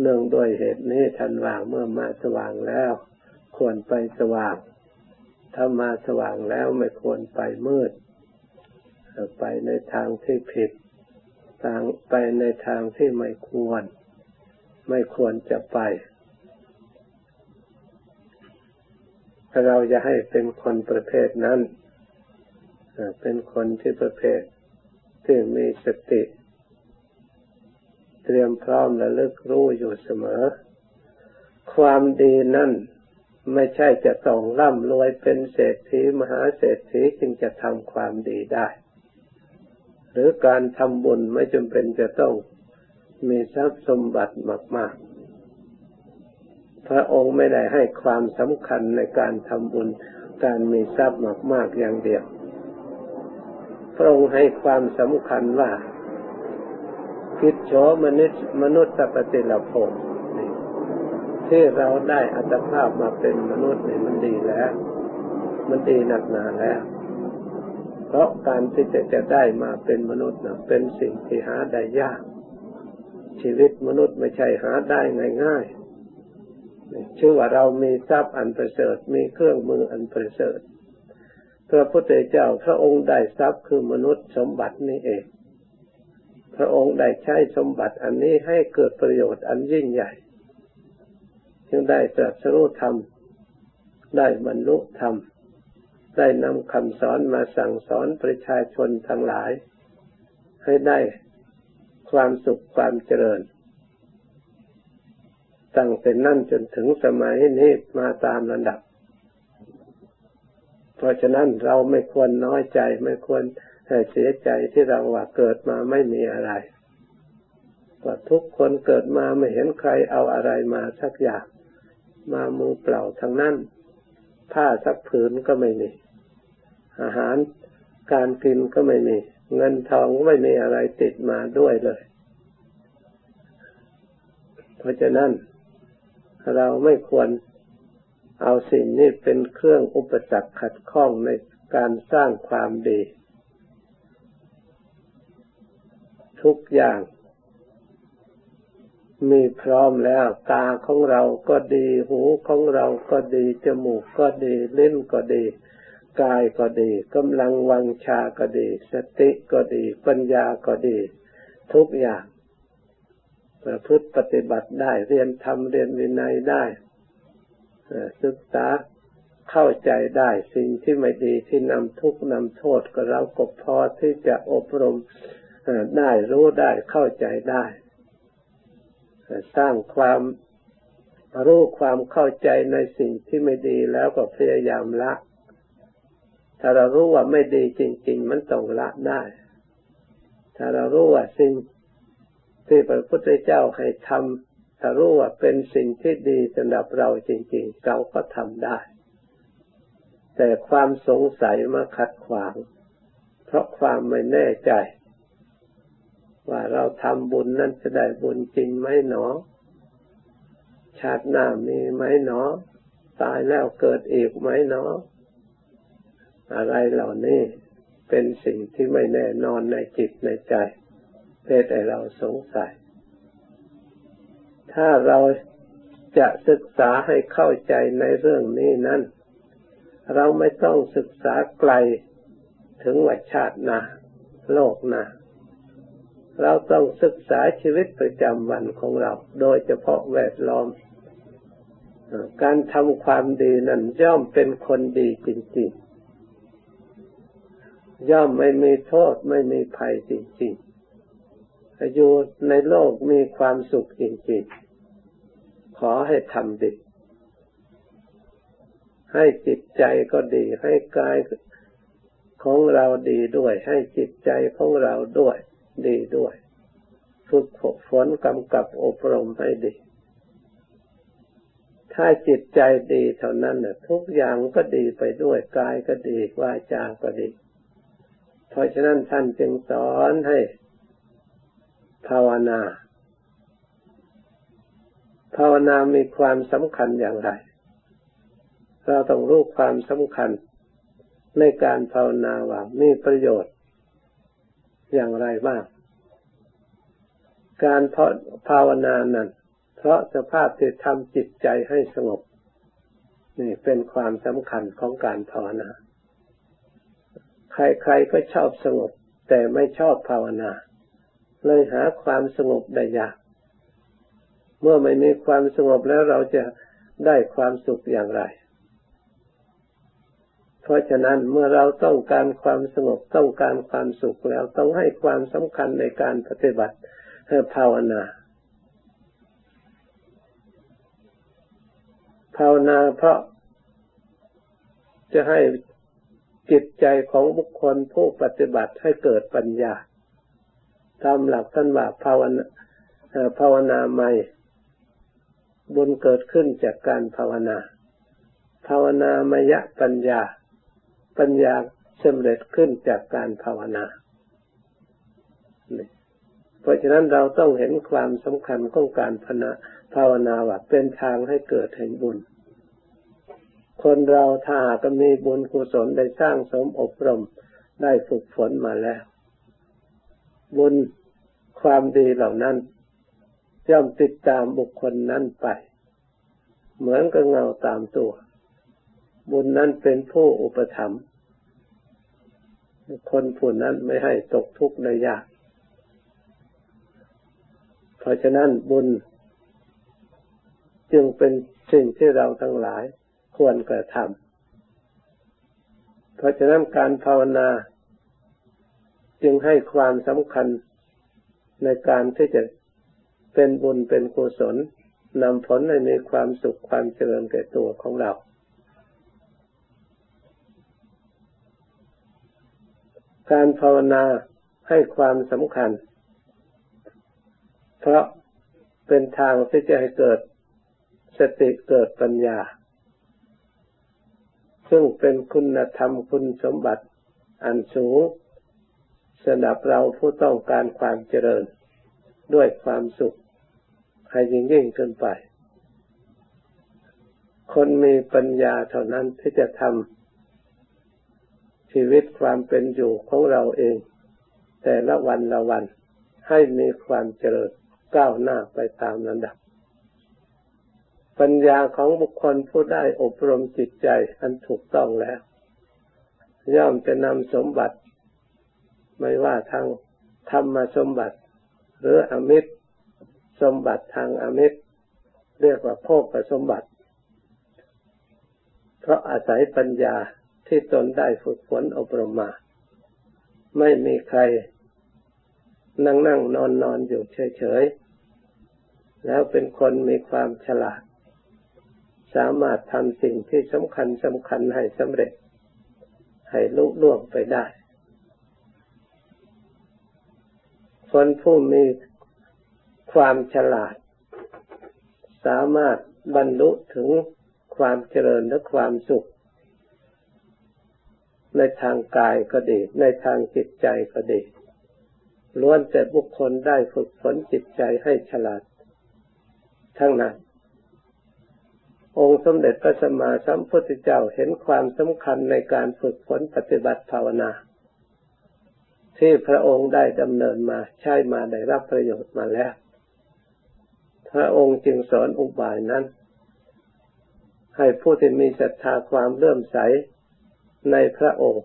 [SPEAKER 1] เนื่องด้วยเหตุนี้ทันว่างเมื่อมาสว่างแล้ว ควรไปสว่าง ถ้ามาสว่างแล้วไม่ควรไปมืด ไปในทางที่ผิดทางไปในทางที่ไม่ควร ไม่ควรจะไปถ้า เราจะให้เป็นคนประเภทนั้น เป็นคนที่ประเภทที่มีสติ เตรียมพร้อมและลึกรู้อยู่เสมอ ความดีนั่นไม่ใช่จะต้องร่ำรวยเป็นเศรษฐีมหาเศรษฐีจึงจะทำความดีได้ หรือการทำบุญไม่จำเป็นจะต้องมีทรัพย์สมบัติมาก ๆ พระองค์ไม่ได้ให้ความสำคัญในการทำบุญการมีทรัพย์มากๆอย่างเดียว พระองค์ให้ความสำคัญว่าคิดโฉมนุษย์มนุษย์สปฏิลภพที่เราได้อัตภาพมาเป็นมนุษย์นี่มันดีแล้ว มันดีหนักหนาแล้ว เพราะการที่จะจะได้มาเป็นมนุษย์นะเป็นสิ่งที่หาได้ยาก ชีวิตมนุษย์ไม่ใช่หาได้ง่ายๆ ชื่อว่าเรามีทรัพย์อันประเสริฐมีเครื่องมืออันประเสริฐพระพุทธเจ้าพระองค์ได้ทรัพย์คือมนุษย์สมบัตินี้เอง พระองค์ได้ใช้สมบัติอันนี้ให้เกิดประโยชน์อันยิ่งใหญ่ จึงได้ตรัสรู้ธรรม ได้บรรลุธรรม ได้นำคำสอนมาสั่งสอนประชาชนทั้งหลาย ให้ได้ความสุขความเจริญ ตั้งแต่นั่นจนถึงสมัยนี้มาตามระดับ เพราะฉะนั้นเราไม่ควรน้อยใจไม่ควรเสียใจที่เราว่าเกิดมาไม่มีอะไรว่าทุกคนเกิดมาไม่เห็นใครเอาอะไรมาสักอย่างมามือเปล่าทั้งนั้นผ้าสักผืนก็ไม่มีอาหารการกินก็ไม่มี เงินทองก็ไม่มีอะไรติดมาด้วยเลย เพราะฉะนั้น เราไม่ควรเอาสิ่งนี้เป็นเครื่องอุปสรรคขัดข้องในการสร้างความดี ทุกอย่างมีพร้อมแล้วตาของเราก็ดี หูของเราก็ดี จมูกก็ดีลิ้นก็ดี กายก็ดีกำลังวังชาก็ดี สติก็ดี ปัญญาก็ดี ทุกอย่าง ประพฤติปฏิบัติได้ เรียนทำเรียนวินัยได้ศึกษาเข้าใจได้สิ่งที่ไม่ดีที่นำทุกข์นำโทษก็เราก็พอที่จะอบรมได้รู้ได้เข้าใจได้ สร้างความรู้ความเข้าใจในสิ่งที่ไม่ดีแล้วก็พยายามละ ถ้าเรารู้ว่าไม่ดีจริง ๆ มันต้องละได้ ถ้าเรารู้ว่าสิ่ง ที่พระพุทธเจ้าให้ทำถ้ารู้ว่าเป็นสิ่งที่ดีสำหรับเราจริง ๆ เราก็ทำได้ แต่ความสงสัยมาขัดขวาง เพราะความไม่แน่ใจ ว่าเราทำบุญนั้นจะได้บุญจริงไหมหนอ ชาติหน้ามีไหมหนอ ตายแล้วเกิดอีกไหมหนอ อะไรเหล่านี้เป็นสิ่งที่ไม่แน่นอนในจิตในใจ เพศไอเราสงสัย ถ้าเราจะศึกษาให้เข้าใจในเรื่องนี้นั้น เราไม่ต้องศึกษาไกลถึงวัชาตินาโลกนาเราต้องศึกษาชีวิตประจำวันของเรา โดยเฉพาะแวดล้อม การทำความดีนั้นย่อมเป็นคนดีจริงๆ ย่อมไม่มีโทษไม่มีภัยจริงๆ อยู่ในโลกมีความสุขจริงๆ ขอให้ทำดี ให้จิตใจก็ดี ให้กายของเราดีด้วย ให้จิตใจของเราด้วย ดีด้วย ฝึกฝนกำกับอบรมให้ดี ถ้าจิตใจดีเท่านั้นน่ะทุกอย่างก็ดีไปด้วย กายก็ดีวาจาก็ดี เพราะฉะนั้นท่านจึงสอนให้ ภาวนา ภาวนามีความสำคัญอย่างไร เราต้องรู้ความสำคัญในการภาวนาว่ามีประโยชน์ อย่างไรบ้าง การภาวนานั้น เพราะสภาพที่ทำจิตใจให้สงบ นี่เป็นความสำคัญของการภาวนา ใครๆก็ชอบสงบ แต่ไม่ชอบภาวนา เลยหาความสงบได้ยาก เมื่อไม่มีความสงบแล้วเราจะได้ความสุขอย่างไร เพราะฉะนั้นเมื่อเราต้องการความสงบต้องการความสุขแล้วต้องให้ความสำคัญในการปฏิบัติภาวนา ภาวนาเพราะจะให้จิตใจของบุคคลผู้ปฏิบัติให้เกิดปัญญา ตามหลักท่านว่าภาวนาภาวนาใหม่บุญเกิดขึ้นจากการภาวนา ภาวนามยะปัญญา ปัญญาสำเร็จขึ้นจากการภาวนา เพราะฉะนั้นเราต้องเห็นความสำคัญของการภาภาวนาว่าเป็นทางให้เกิดแห่งบุญ คนเราถ้าหากมีบุญกุศลได้สร้างสมอบรมได้ฝึกฝนมาแล้ว บุญความดีเหล่านั้นย่อมติดตามบุคคลนั้นไป เหมือนกับเงาตามตัว บุญนั้นเป็นผู้อุปถัมภ์คนผู้นั้นไม่ให้ตกทุกข์ในยาก เพราะฉะนั้นบุญ จึงเป็นสิ่งที่เราทั้งหลายควรกระทำเพราะฉะนั้นการภาวนา จึงให้ความสำคัญในการที่จะเป็นบุญเป็นกุศลนำผลให้มีความสุขความเจริญแก่ตัวของเรา การภาวนาให้ความสำคัญ เพราะเป็นทางที่จะให้เกิดสติเกิดปัญญา ซึ่งเป็นคุณธรรมคุณสมบัติอันสูง สำหรับเราผู้ต้องการความเจริญด้วยความสุขให้ยิ่งยิ่งขึ้นไป คนมีปัญญาเท่านั้นที่จะทำชีวิตความเป็นอยู่ของเราเอง แต่ละวันละวันให้มีความเจริญก้าวหน้าไปตามลำดับ ปัญญาของบุคคลผู้ได้อบรมจิตใจอันถูกต้องแล้ว ย่อมจะนำสมบัติ ไม่ว่าทางธรรมสมบัติ หรืออมิตร สมบัติทางอมิตร เรียกว่าโภคสมบัติ เพราะอาศัยปัญญาที่ตนได้ฝึกฝนอบรมมา ไม่มีใคร นั่งนั่งนอนนอนอยู่เฉยๆ แล้วเป็นคนมีความฉลาด สามารถทำสิ่งที่สำคัญสำคัญให้สำเร็จ ให้ลุล่วงไปได้ คนผู้มีความฉลาด สามารถบรรลุถึงความเจริญและความสุข ในทางกายก็ดี ในทางจิตใจก็ดีล้วนแต่บุคคลได้ฝึกฝนจิตใจให้ฉลาด ทั้งนั้น องค์สมเด็จพระสัมมาสัมพุทธเจ้าเห็นความสำคัญในการฝึกฝนปฏิบัติภาวนา ที่พระองค์ได้ดำเนินมาใช้มาได้รับประโยชน์มาแล้ว พระองค์จึงสอนอุบายนั้น ให้ผู้ที่มีศรัทธาความเลื่อมใสในพระองค์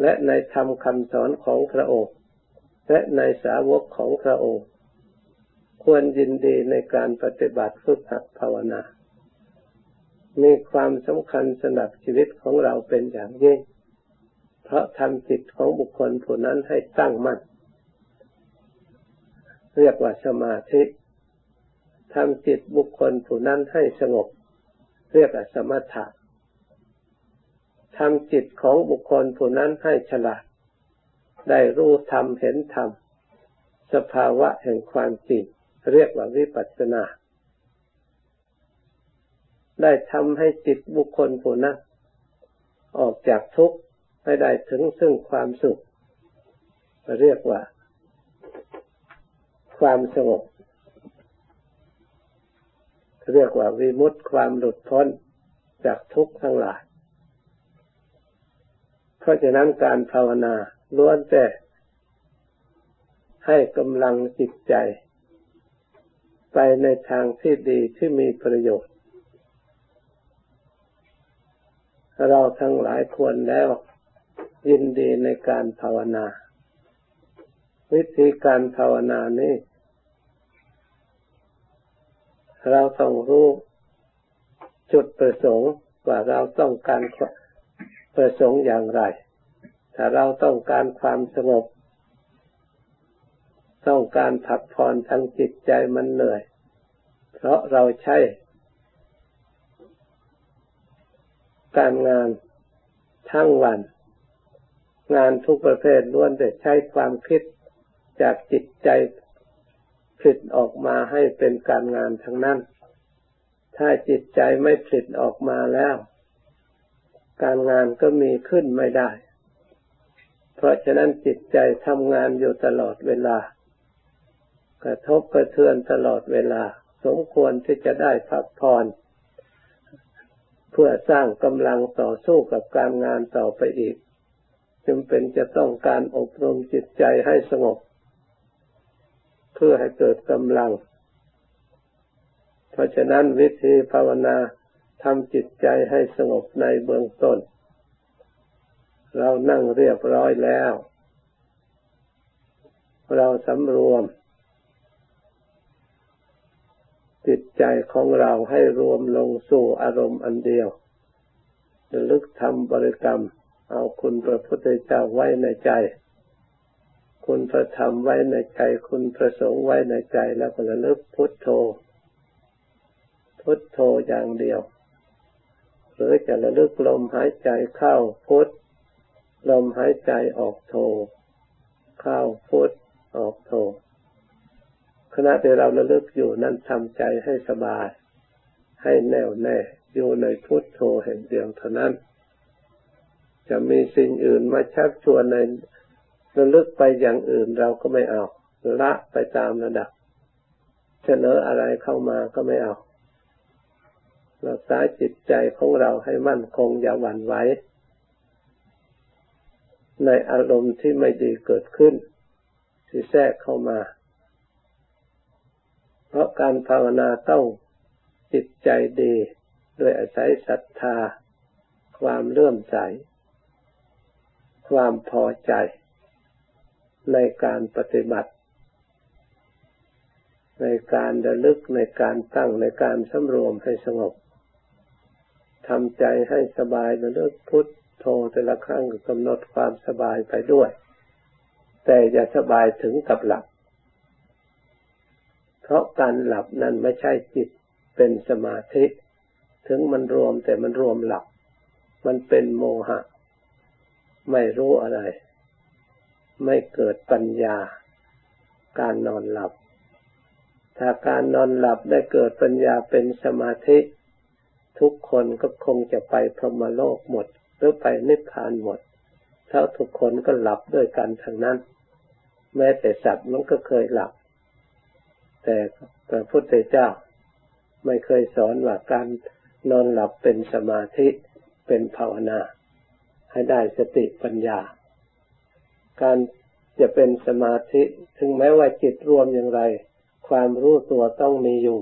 [SPEAKER 1] และในธรรมคำสอนของพระองค์ และในสาวกของพระองค์ ควรยินดีในการปฏิบัติฝึกหัดภาวนา มีความสำคัญสำหรับชีวิตของเราเป็นอย่างยิ่ง เพราะทำจิตของบุคคลผู้นั้นให้ตั้งมั่น เรียกว่าสมาธิทำจิตบุคคลผู้นั้นให้สงบ เรียกว่าสมถะทำจิตของบุคคลผู้นั้นให้ฉลาด ได้รู้ธรรมเห็นธรรม สภาวะแห่งความจริงเรียกว่าวิปัสสนา ได้ทำให้จิตบุคคลผู้นั้นออกจากทุกข์ ให้ได้ถึงซึ่งความสุข เรียกว่า ความสงบ เรียกว่าวิมุตติความหลุดพ้นจากทุกข์ทั้งหลาย เพราะฉะนั้นการภาวนาล้วนแต่ให้กำลังจิตใจ ไปในทางที่ดีที่มีประโยชน์ เราทั้งหลายควรแล้ว ยินดีในการภาวนา วิธีการภาวนานี้เราต้องรู้จุดประสงค์ว่าเราต้องการประสงค์อย่างไร ถ้าเราต้องการความสงบ ต้องการผักผ่อนทางจิตใจมันเหนื่อย เพราะเราใช้ การงานทั้งวัน งานทุกประเภทล้วนแต่ใช้ความคิดจากจิตใจผลิตออกมาให้เป็นการงานทั้งนั้น ถ้าจิตใจไม่ผลิตออกมาแล้ว การงานก็มีขึ้นไม่ได้ เพราะฉะนั้นจิตใจทำงานอยู่ตลอดเวลา กระทบกระเทือนตลอดเวลา สมควรที่จะได้พักผ่อนเพื่อสร้างกำลังต่อสู้กับการงานต่อไปอีก จำเป็นจะต้องการอบรมจิตใจให้สงบ เพื่อให้เกิดกำลัง เพราะฉะนั้นวิธีภาวนาทำจิตใจให้สงบในเบื้องต้น เรานั่งเรียบร้อยแล้ว เราสำรวม จิตใจของเราให้รวมลงสู่อารมณ์อันเดียวลึกทำบริกรรม เอาคุณพระพุทธเจ้าไว้ในใจ คุณพระธรรมไว้ในใจ คุณพระสงฆ์ไว้ในใจแล้วก็ระลึกพุทโธ พุทโธอย่างเดียว หรือจะระลึกลมหายใจเข้าพุทลมหายใจออกโธเข้าพุทออกโธขณะที่เราระลึกอยู่นั้นทำใจให้สบาย ให้แน่วแน่อยู่ในพุทโธแห่งเดียวเท่านั้น จะมีสิ่งอื่นมาชักชวนในระลึกไปอย่างอื่นเราก็ไม่เอา ละไปตามระดับเสนออะไรเข้ามาก็ไม่เอารักษาจิตใจของเราให้มั่นคงอย่าหวั่นไหวในอารมณ์ที่ไม่ดีเกิดขึ้น ที่แทรกเข้ามา เพราะการภาวนาต้องจิตใจดีด้วยอาศัยศรัทธา ความเลื่อมใส ความพอใจในการปฏิบัติ ในการระลึกในการตั้งในการสำรวมให้สงบทำใจให้สบายระลึกพุทโธแต่ละครั้งกำหนดความสบายไปด้วย แต่อย่าสบายถึงกับหลับ เพราะการหลับนั้นไม่ใช่จิตเป็นสมาธิ ถึงมันรวมแต่มันรวมหลับ มันเป็นโมหะ ไม่รู้อะไร ไม่เกิดปัญญา การนอนหลับ ถ้าการนอนหลับได้เกิดปัญญาเป็นสมาธิ ทุกคนก็คงจะไปพรหมโลกหมด หรือไปนิพพานหมดเท่าทุกคนก็หลับด้วยกันทั้งนั้น แม้แต่สัตว์มันก็เคยหลับ แต่พระพุทธเจ้า ไม่เคยสอนว่าการนอนหลับเป็นสมาธิเป็นภาวนา ให้ได้สติปัญญา การจะเป็นสมาธิถึงแม้ว่าจิตรวมอย่างไร ความรู้ตัวต้องมีอยู่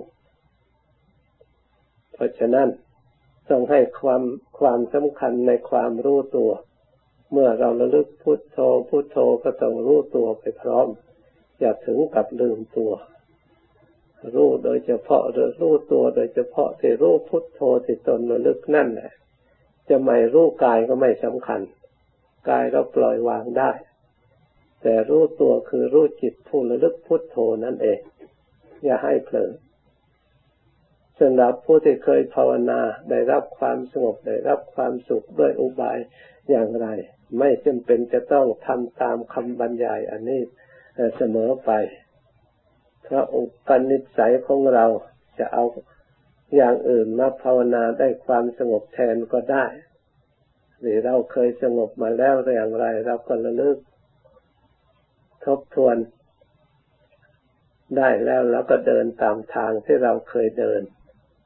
[SPEAKER 1] เพราะฉะนั้นต้องให้ความความสำคัญในความรู้ตัว เมื่อเราระลึกพุทโธพุทโธก็ต้องรู้ตัวไปพร้อม อย่าถึงกับลืมตัว รู้โดยเฉพาะหรือรู้ตัวโดยเฉพาะที่รู้พุทโธที่ตนระลึกนั่นแหละ จะไม่รู้กายก็ไม่สำคัญ กายเราปล่อยวางได้ แต่รู้ตัวคือรู้จิตผู้ระลึกพุทโธนั่นเอง อย่าให้เผลอสสำหรับผู้ที่เคยภาวนาได้รับความสงบได้รับความสุขด้วยอุบายอย่างไร ไม่จำเป็นจะต้องทำตามคำบรรยายอันนี้เสมอไปเพราะอุปนิสัยของเราจะเอา อย่างอื่นมาภาวนาได้ความสงบแทนก็ได้ หรือเราเคยสงบมาแล้วอย่างไร เราก็ระลึก ทบทวน ได้แล้วเราก็เดินตามทางที่เราเคยเดิน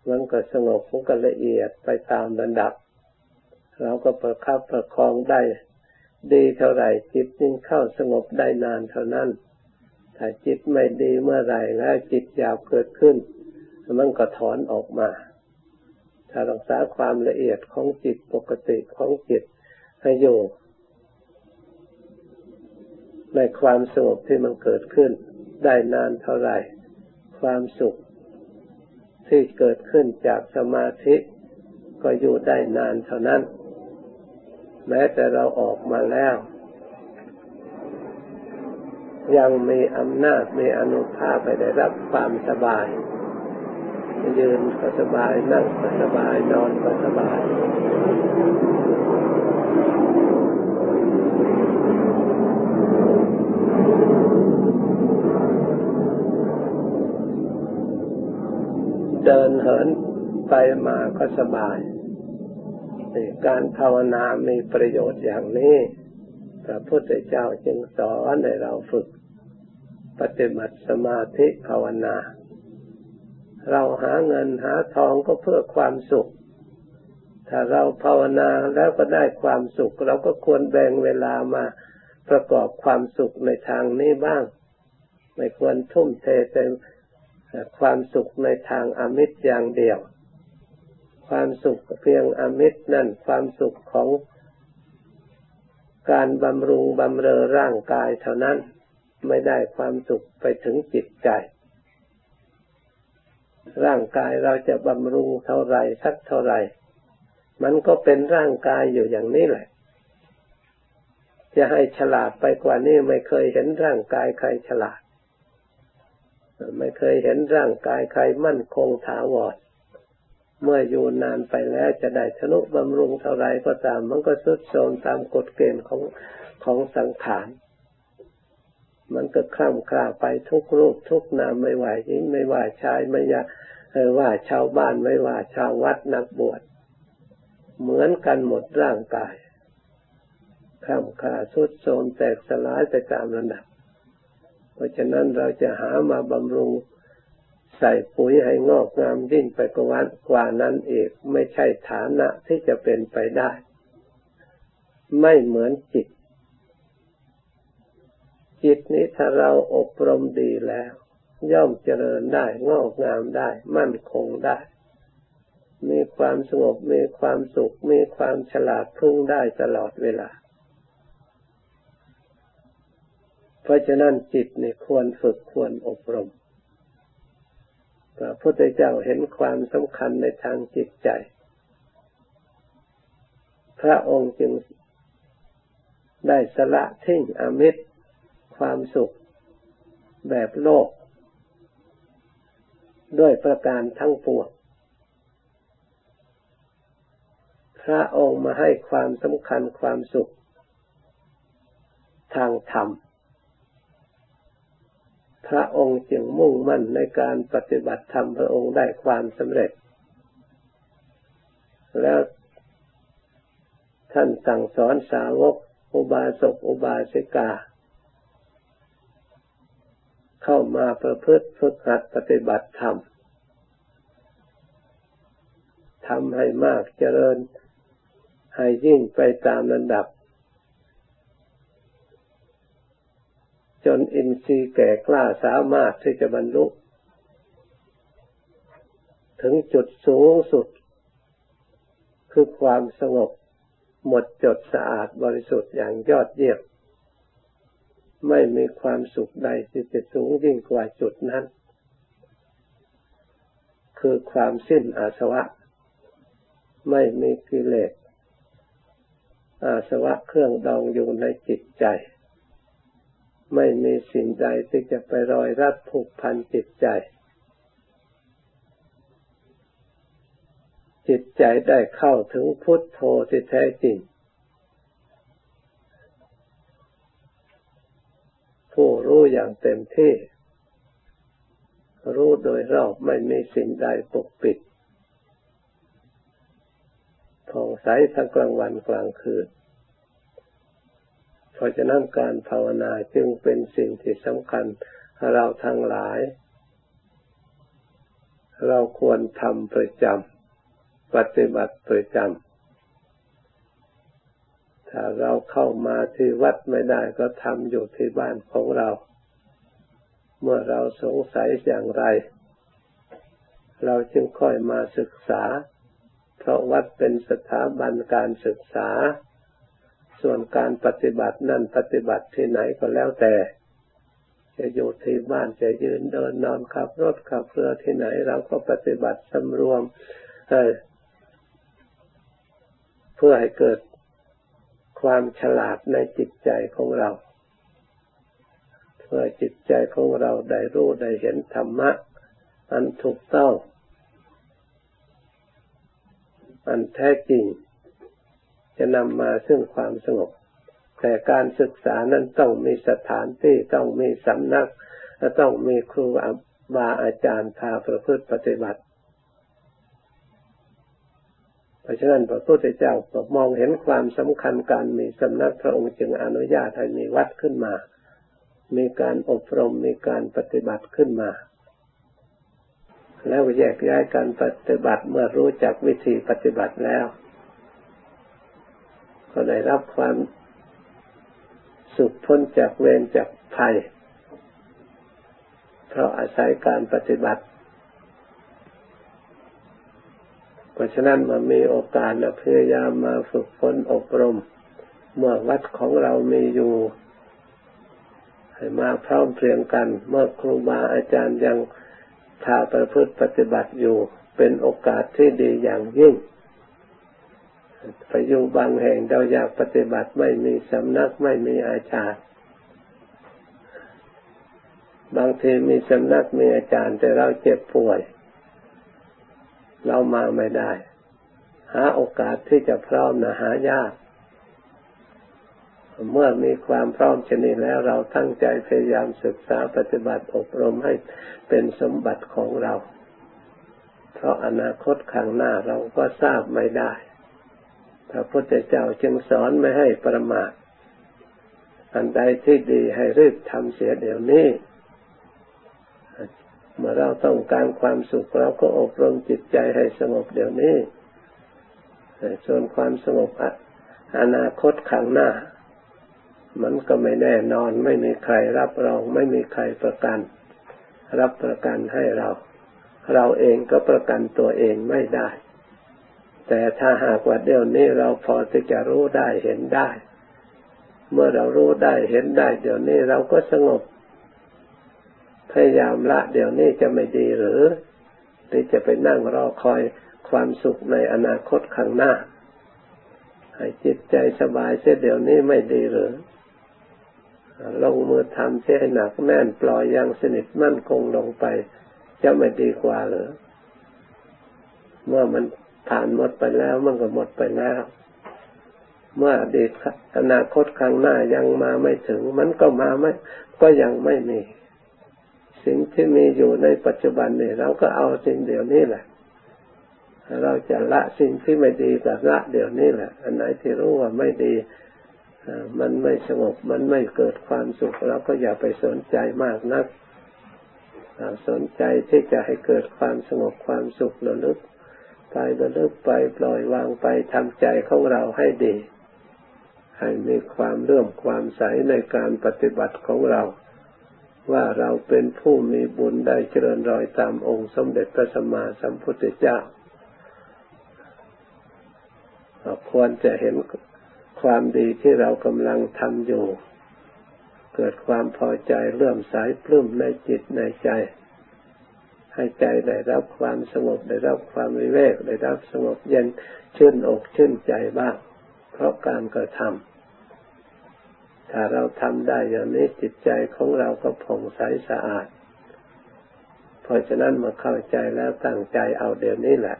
[SPEAKER 1] มันก็สงบมันก็ละเอียดไปตามระดับ เราก็ประคับประคองได้ ดีเท่าไหร่จิตยิ่งเข้าสงบได้นานเท่านั้น ถ้าจิตไม่ดีเมื่อไหร่แล้วจิตอยากเกิดขึ้น มันก็ถอนออกมา ถ้ารักษาความละเอียดของจิตปกติของจิตให้อยู่ในความสงบที่มันเกิดขึ้น ได้นานเท่าไหร่ ความสุข ที่เกิดขึ้นจากสมาธิ ก็อยู่ได้นานเท่านั้น แม้แต่เราออกมาแล้ว ยังมีอำนาจมีอนุภาพไปได้รับความสบาย ยืนก็สบายนั่งก็สบายนอนก็สบายเดินเหินไปมาก็สบาย การภาวนามีประโยชน์อย่างนี้พระพุทธเจ้าจึงสอนให้เราฝึก ปฏิบัติสมาธิภาวนา เราหาเงินหาทองก็เพื่อความสุข ถ้าเราภาวนาแล้วก็ได้ความสุข เราก็ควรแบ่งเวลามาประกอบความสุขในทางนี้บ้าง ไม่ควรทุ่มเทเต็มความสุขในทางอมิตรอย่างเดียว ความสุขเพียงอมิตรนั่นความสุขของการบำรุงบำเรอร่างกายเท่านั้น ไม่ได้ความสุขไปถึงจิตใจ ร่างกายเราจะบำรุงเท่าไรสักเท่าไรมันก็เป็นร่างกายอยู่อย่างนี้แหละ จะให้ฉลาดไปกว่านี้ไม่เคยเห็นร่างกายใครฉลาด ไม่เคยเห็นร่างกายใครมั่นคงถาวรเมื่ออยู่นานไปแล้วจะได้ทนุบำรุงเท่าไรก็ตาม มันก็สุดโทรมตามกฎเกณฑ์ของของสังขารมันก็คล่ำคลาไปทุกรูปทุกนามไม่ไหวหญิงไม่ไหวชายไม่ยา ว่าชาวบ้านไม่ว่าชาววัดนักบวชเหมือนกันหมดร่างกายข้ามขาสุดโทมแตกสลายไปตามระดับ เพราะฉะนั้นเราจะหามาบำรุงใส่ปุ๋ยให้งอกงามยิ่งไปกว่ากว่านั้นเอกไม่ใช่ฐานะที่จะเป็นไปได้ ไม่เหมือนจิต จิตนี้ถ้าเราอบรมดีแล้ว ย่อมเจริญได้ งอกงามได้ มั่นคงได้ มีความสงบมีความสุข มีความฉลาดพุ่งได้ตลอดเวลา เพราะฉะนั้นจิตนี่ควรฝึกควรอบรมพระพุทธเจ้าเห็นความสำคัญในทางจิตใจ พระองค์จึงได้สละทิ้งอมิตร ความสุขแบบโลก ด้วยประการทั้งปวงพระองค์มาให้ความสำคัญความสุข ทางธรรม พระองค์จึงมุ่งมั่นในการปฏิบัติธรรมพระองค์ได้ความสำเร็จ แล้วท่านสั่งสอนสาวก อุบาสกอุบาสิกา เข้ามาประพฤติฝึกหัดปฏิบัติธรรมทำให้มากเจริญ ให้ยิ่งไปตามระดับ จนอินทรีย์แก่กล้าสามารถที่จะบรรลุ ถึงจุดสูงสุด คือความสงบ หมดจดสะอาดบริสุทธิ์อย่างยอดเยี่ยม ไม่มีความสุขใดที่จะสูงยิ่งกว่าจุดนั้น คือความสิ้นอาสวะ ไม่มีกิเลสอาสวะเครื่องดองอยู่ในจิตใจ ไม่มีสิ่งใดที่จะไปรอยรัดผูกพันจิตใจ จิตใจได้เข้าถึงพุทโธที่แท้จริง ผู้ รู้อย่างเต็มที่ รู้โดยรอบไม่มีสิ่งใดปกปิดผ่องใสทั้งกลางวันกลางคืน เพราะฉะนั้นการภาวนาจึงเป็นสิ่งที่สำคัญเราทั้งหลาย เราควรทำประจำปฏิบัติประจำ ถ้าเราเข้ามาที่วัดไม่ได้ก็ทำอยู่ที่บ้านของเรา เมื่อเราสงสัยอย่างไร เราจึงค่อยมาศึกษา เพราะวัดเป็นสถาบันการศึกษา ส่วนการปฏิบัตินั่นปฏิบัติที่ไหนก็แล้วแต่ จะอยู่ที่บ้านจะยืนเดินนอนขับรถขับเรือที่ไหนเราก็ปฏิบัติสำรวมเพื่อให้เกิด ความฉลาดในจิตใจของเรา เพื่อจิตใจของเราได้รู้ได้เห็นธรรมะ อันถูกต้อง อันแท้จริง จะนำมาซึ่งความสงบ แต่การศึกษานั้นต้องมีสถานที่ต้องมีสำนักและต้องมีครูบาอาจารย์พาประพฤติปฏิบัติ เพราะฉะนั้นพระพุทธเจ้ามองเห็นความสำคัญการมีสำนักพระองค์จึงอนุญาตให้มีวัดขึ้นมา มีการอบรมมีการปฏิบัติขึ้นมา แล้วแยกย้ายการปฏิบัติเมื่อรู้จักวิธีปฏิบัติแล้ว ก็ได้รับความสุขพ้นจากเวรจากภัย เพราะอาศัยการปฏิบัติ เพราะฉะนั้นมามีโอกาสและพยายามมาฝึกฝนอบรม เมื่อวัดของเรามีอยู่ให้มาพร้อมเพรียงกัน เมื่อครูบาอาจารย์ยังพาประพฤติปฏิบัติอยู่เป็นโอกาสที่ดีอย่างยิ่งไปอยู่บางแห่งเราอยากปฏิบัติไม่มีสำนักไม่มีอาจารย์ บางทีมีสำนักมีอาจารย์แต่เราเจ็บป่วย เรามาไม่ได้ หาโอกาสที่จะพร้อมนะหายาก เมื่อมีความพร้อมชนิดแล้วเราตั้งใจพยายามศึกษาปฏิบัติอบรมให้เป็นสมบัติของเรา เพราะอนาคตข้างหน้าเราก็ทราบไม่ได้พระพุทธเจ้าจึงสอนไม่ให้ประมาทอันใดที่ดีให้รีบทำเสียเดี๋ยวนี้ เมื่อเราต้องการความสุขเราก็อบรมจิตใจให้สงบเดี๋ยวนี้ส่วนความสงบอนาคตข้างหน้า มันก็ไม่แน่นอนไม่มีใครรับรอง ไม่มีใครประกัน รับประกันให้เรา เราเองก็ประกันตัวเองไม่ได้ แต่ถ้าหากว่าเดี๋ยวนี้เราพอที่จะรู้ได้เห็นได้ เมื่อเรารู้ได้เห็นได้ เดี๋ยวนี้เราก็สงบ พยายามละเดี๋ยวนี้จะไม่ดีหรือที่จะไปนั่งรอคอยความสุขในอนาคตข้างหน้า ให้จิตใจสบายเสียเดี๋ยวนี้ไม่ดีหรือลงมือทำเสียหนักแน่นปล่อยอย่างสนิทมั่นคงลงไป จะไม่ดีกว่าหรือเมื่อมันผ่านหมดไปแล้วมันก็หมดไปแล้ว เมื่ออดีตอนาคตข้างหน้ายังมาไม่ถึง มันก็มาไม่ก็ยังไม่มี สิ่งที่มีอยู่ในปัจจุบันนี่เราก็เอาสิ่งเดียวนี้แหละ เราจะละสิ่งที่ไม่ดีกับละเดี๋ยวนี้แหละ อันไหนที่รู้ว่าไม่ดีมันไม่สงบมันไม่เกิดความสุข เราก็อย่าไปสนใจมากนักสนใจที่จะให้เกิดความสงบความสุขระลึกไประลึกไปปล่อยวางไปทำใจของเราให้ดี ให้มีความเรื่มความใสในการปฏิบัติของเรา ว่าเราเป็นผู้มีบุญได้เจริญรอยตามองค์สมเด็จพระสัมมาสัมพุทธเจ้าควรจะเห็นความดีที่เรากำลังทำอยู่ เกิดความพอใจเลื่อมใสปลื้มในจิตในใจ ให้ใจได้รับความสงบได้รับความวิเวกได้รับสงบเย็นชื่นอกชื่นใจบ้าง เพราะการกระทำ ถ้าเราทำได้อย่างนี้จิตใจของเราก็ผ่องใสสะอาด เพราะฉะนั้นมาเข้าใจแล้วตั้งใจเอาเดี๋ยวนี้แหละ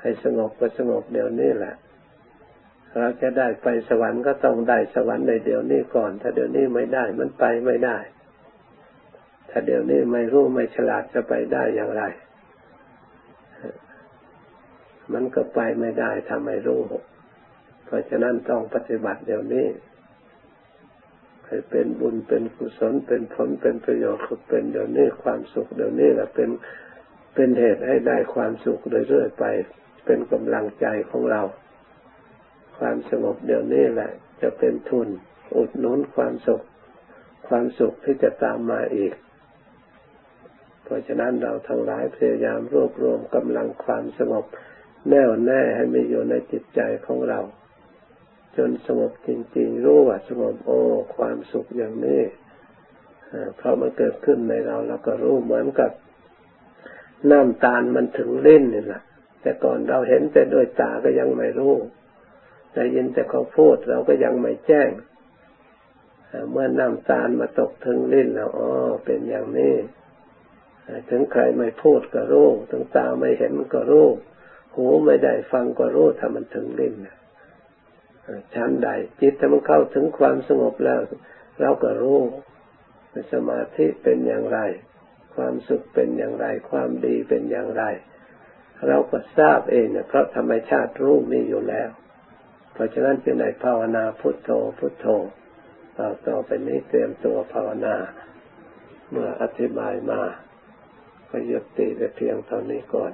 [SPEAKER 1] ให้สงบก็สงบเดี๋ยวนี้แหละ เราจะได้ไปสวรรค์ก็ต้องได้สวรรค์ในเดี๋ยวนี้ก่อน ถ้าเดี๋ยวนี้ไม่ได้มันไปไม่ได้ ถ้าเดี๋ยวนี้ไม่รู้ไม่ฉลาดจะไปได้อย่างไร มันก็ไปไม่ได้ถ้าไม่รู้ เพราะฉะนั้นต้องปฏิบัติเดี๋ยวนี้ ให้เป็นบุญเป็นกุศลเป็นผลเป็นประโยชน์เป็นเดี๋ยวนี้ความสุขเดี๋ยวนี้แหละเป็นเป็นเหตุให้ได้ความสุขเรื่อยๆไป เป็นกำลังใจของเรา ความสงบเดี๋ยวนี้แหละ จะเป็นทุนอุดหนุนความสุข ความสุขที่จะตามมาอีก เพราะฉะนั้นเราทั้งหลายพยายามรวบรวมกำลังความสงบแน่วแน่ให้มีอยู่ในจิตใจของเรา จนสงบจริงๆ รู้ว่าสงบโอ้ความสุขอย่างนี้เพราะมันเกิดขึ้นในเราแล้วก็รู้เหมือนกับน้ำตาลมันถึงลิ้นนี่แหละแต่ก่อนเราเห็นแต่ด้วยตาก็ยังไม่รู้ได้ยินแต่เขาพูดเราก็ยังไม่แจ้งเมื่อน้ำตาลมาตกถึงลิ้นแล้วอ๋อเป็นอย่างนี้ถึงใครไม่พูดก็รู้ถึงตาไม่เห็นก็รู้หูไม่ได้ฟังก็รู้ถ้ามันถึงลิ้น ชั้นใดจิตถ้ามันเข้าถึงความสงบแล้ว เราก็รู้สมาธิเป็นอย่างไร ความสุขเป็นอย่างไร ความดีเป็นอย่างไร เราก็ทราบเองเพราะธรรมชาติรู้มีอยู่แล้ว เพราะฉะนั้นจึงในภาวนาพุทโธพุทโธต่อต่อไปนี้เตรียมตัวภาวนา เมื่ออธิบายมาก็ยุติแต่เพียงเท่านี้ก่อน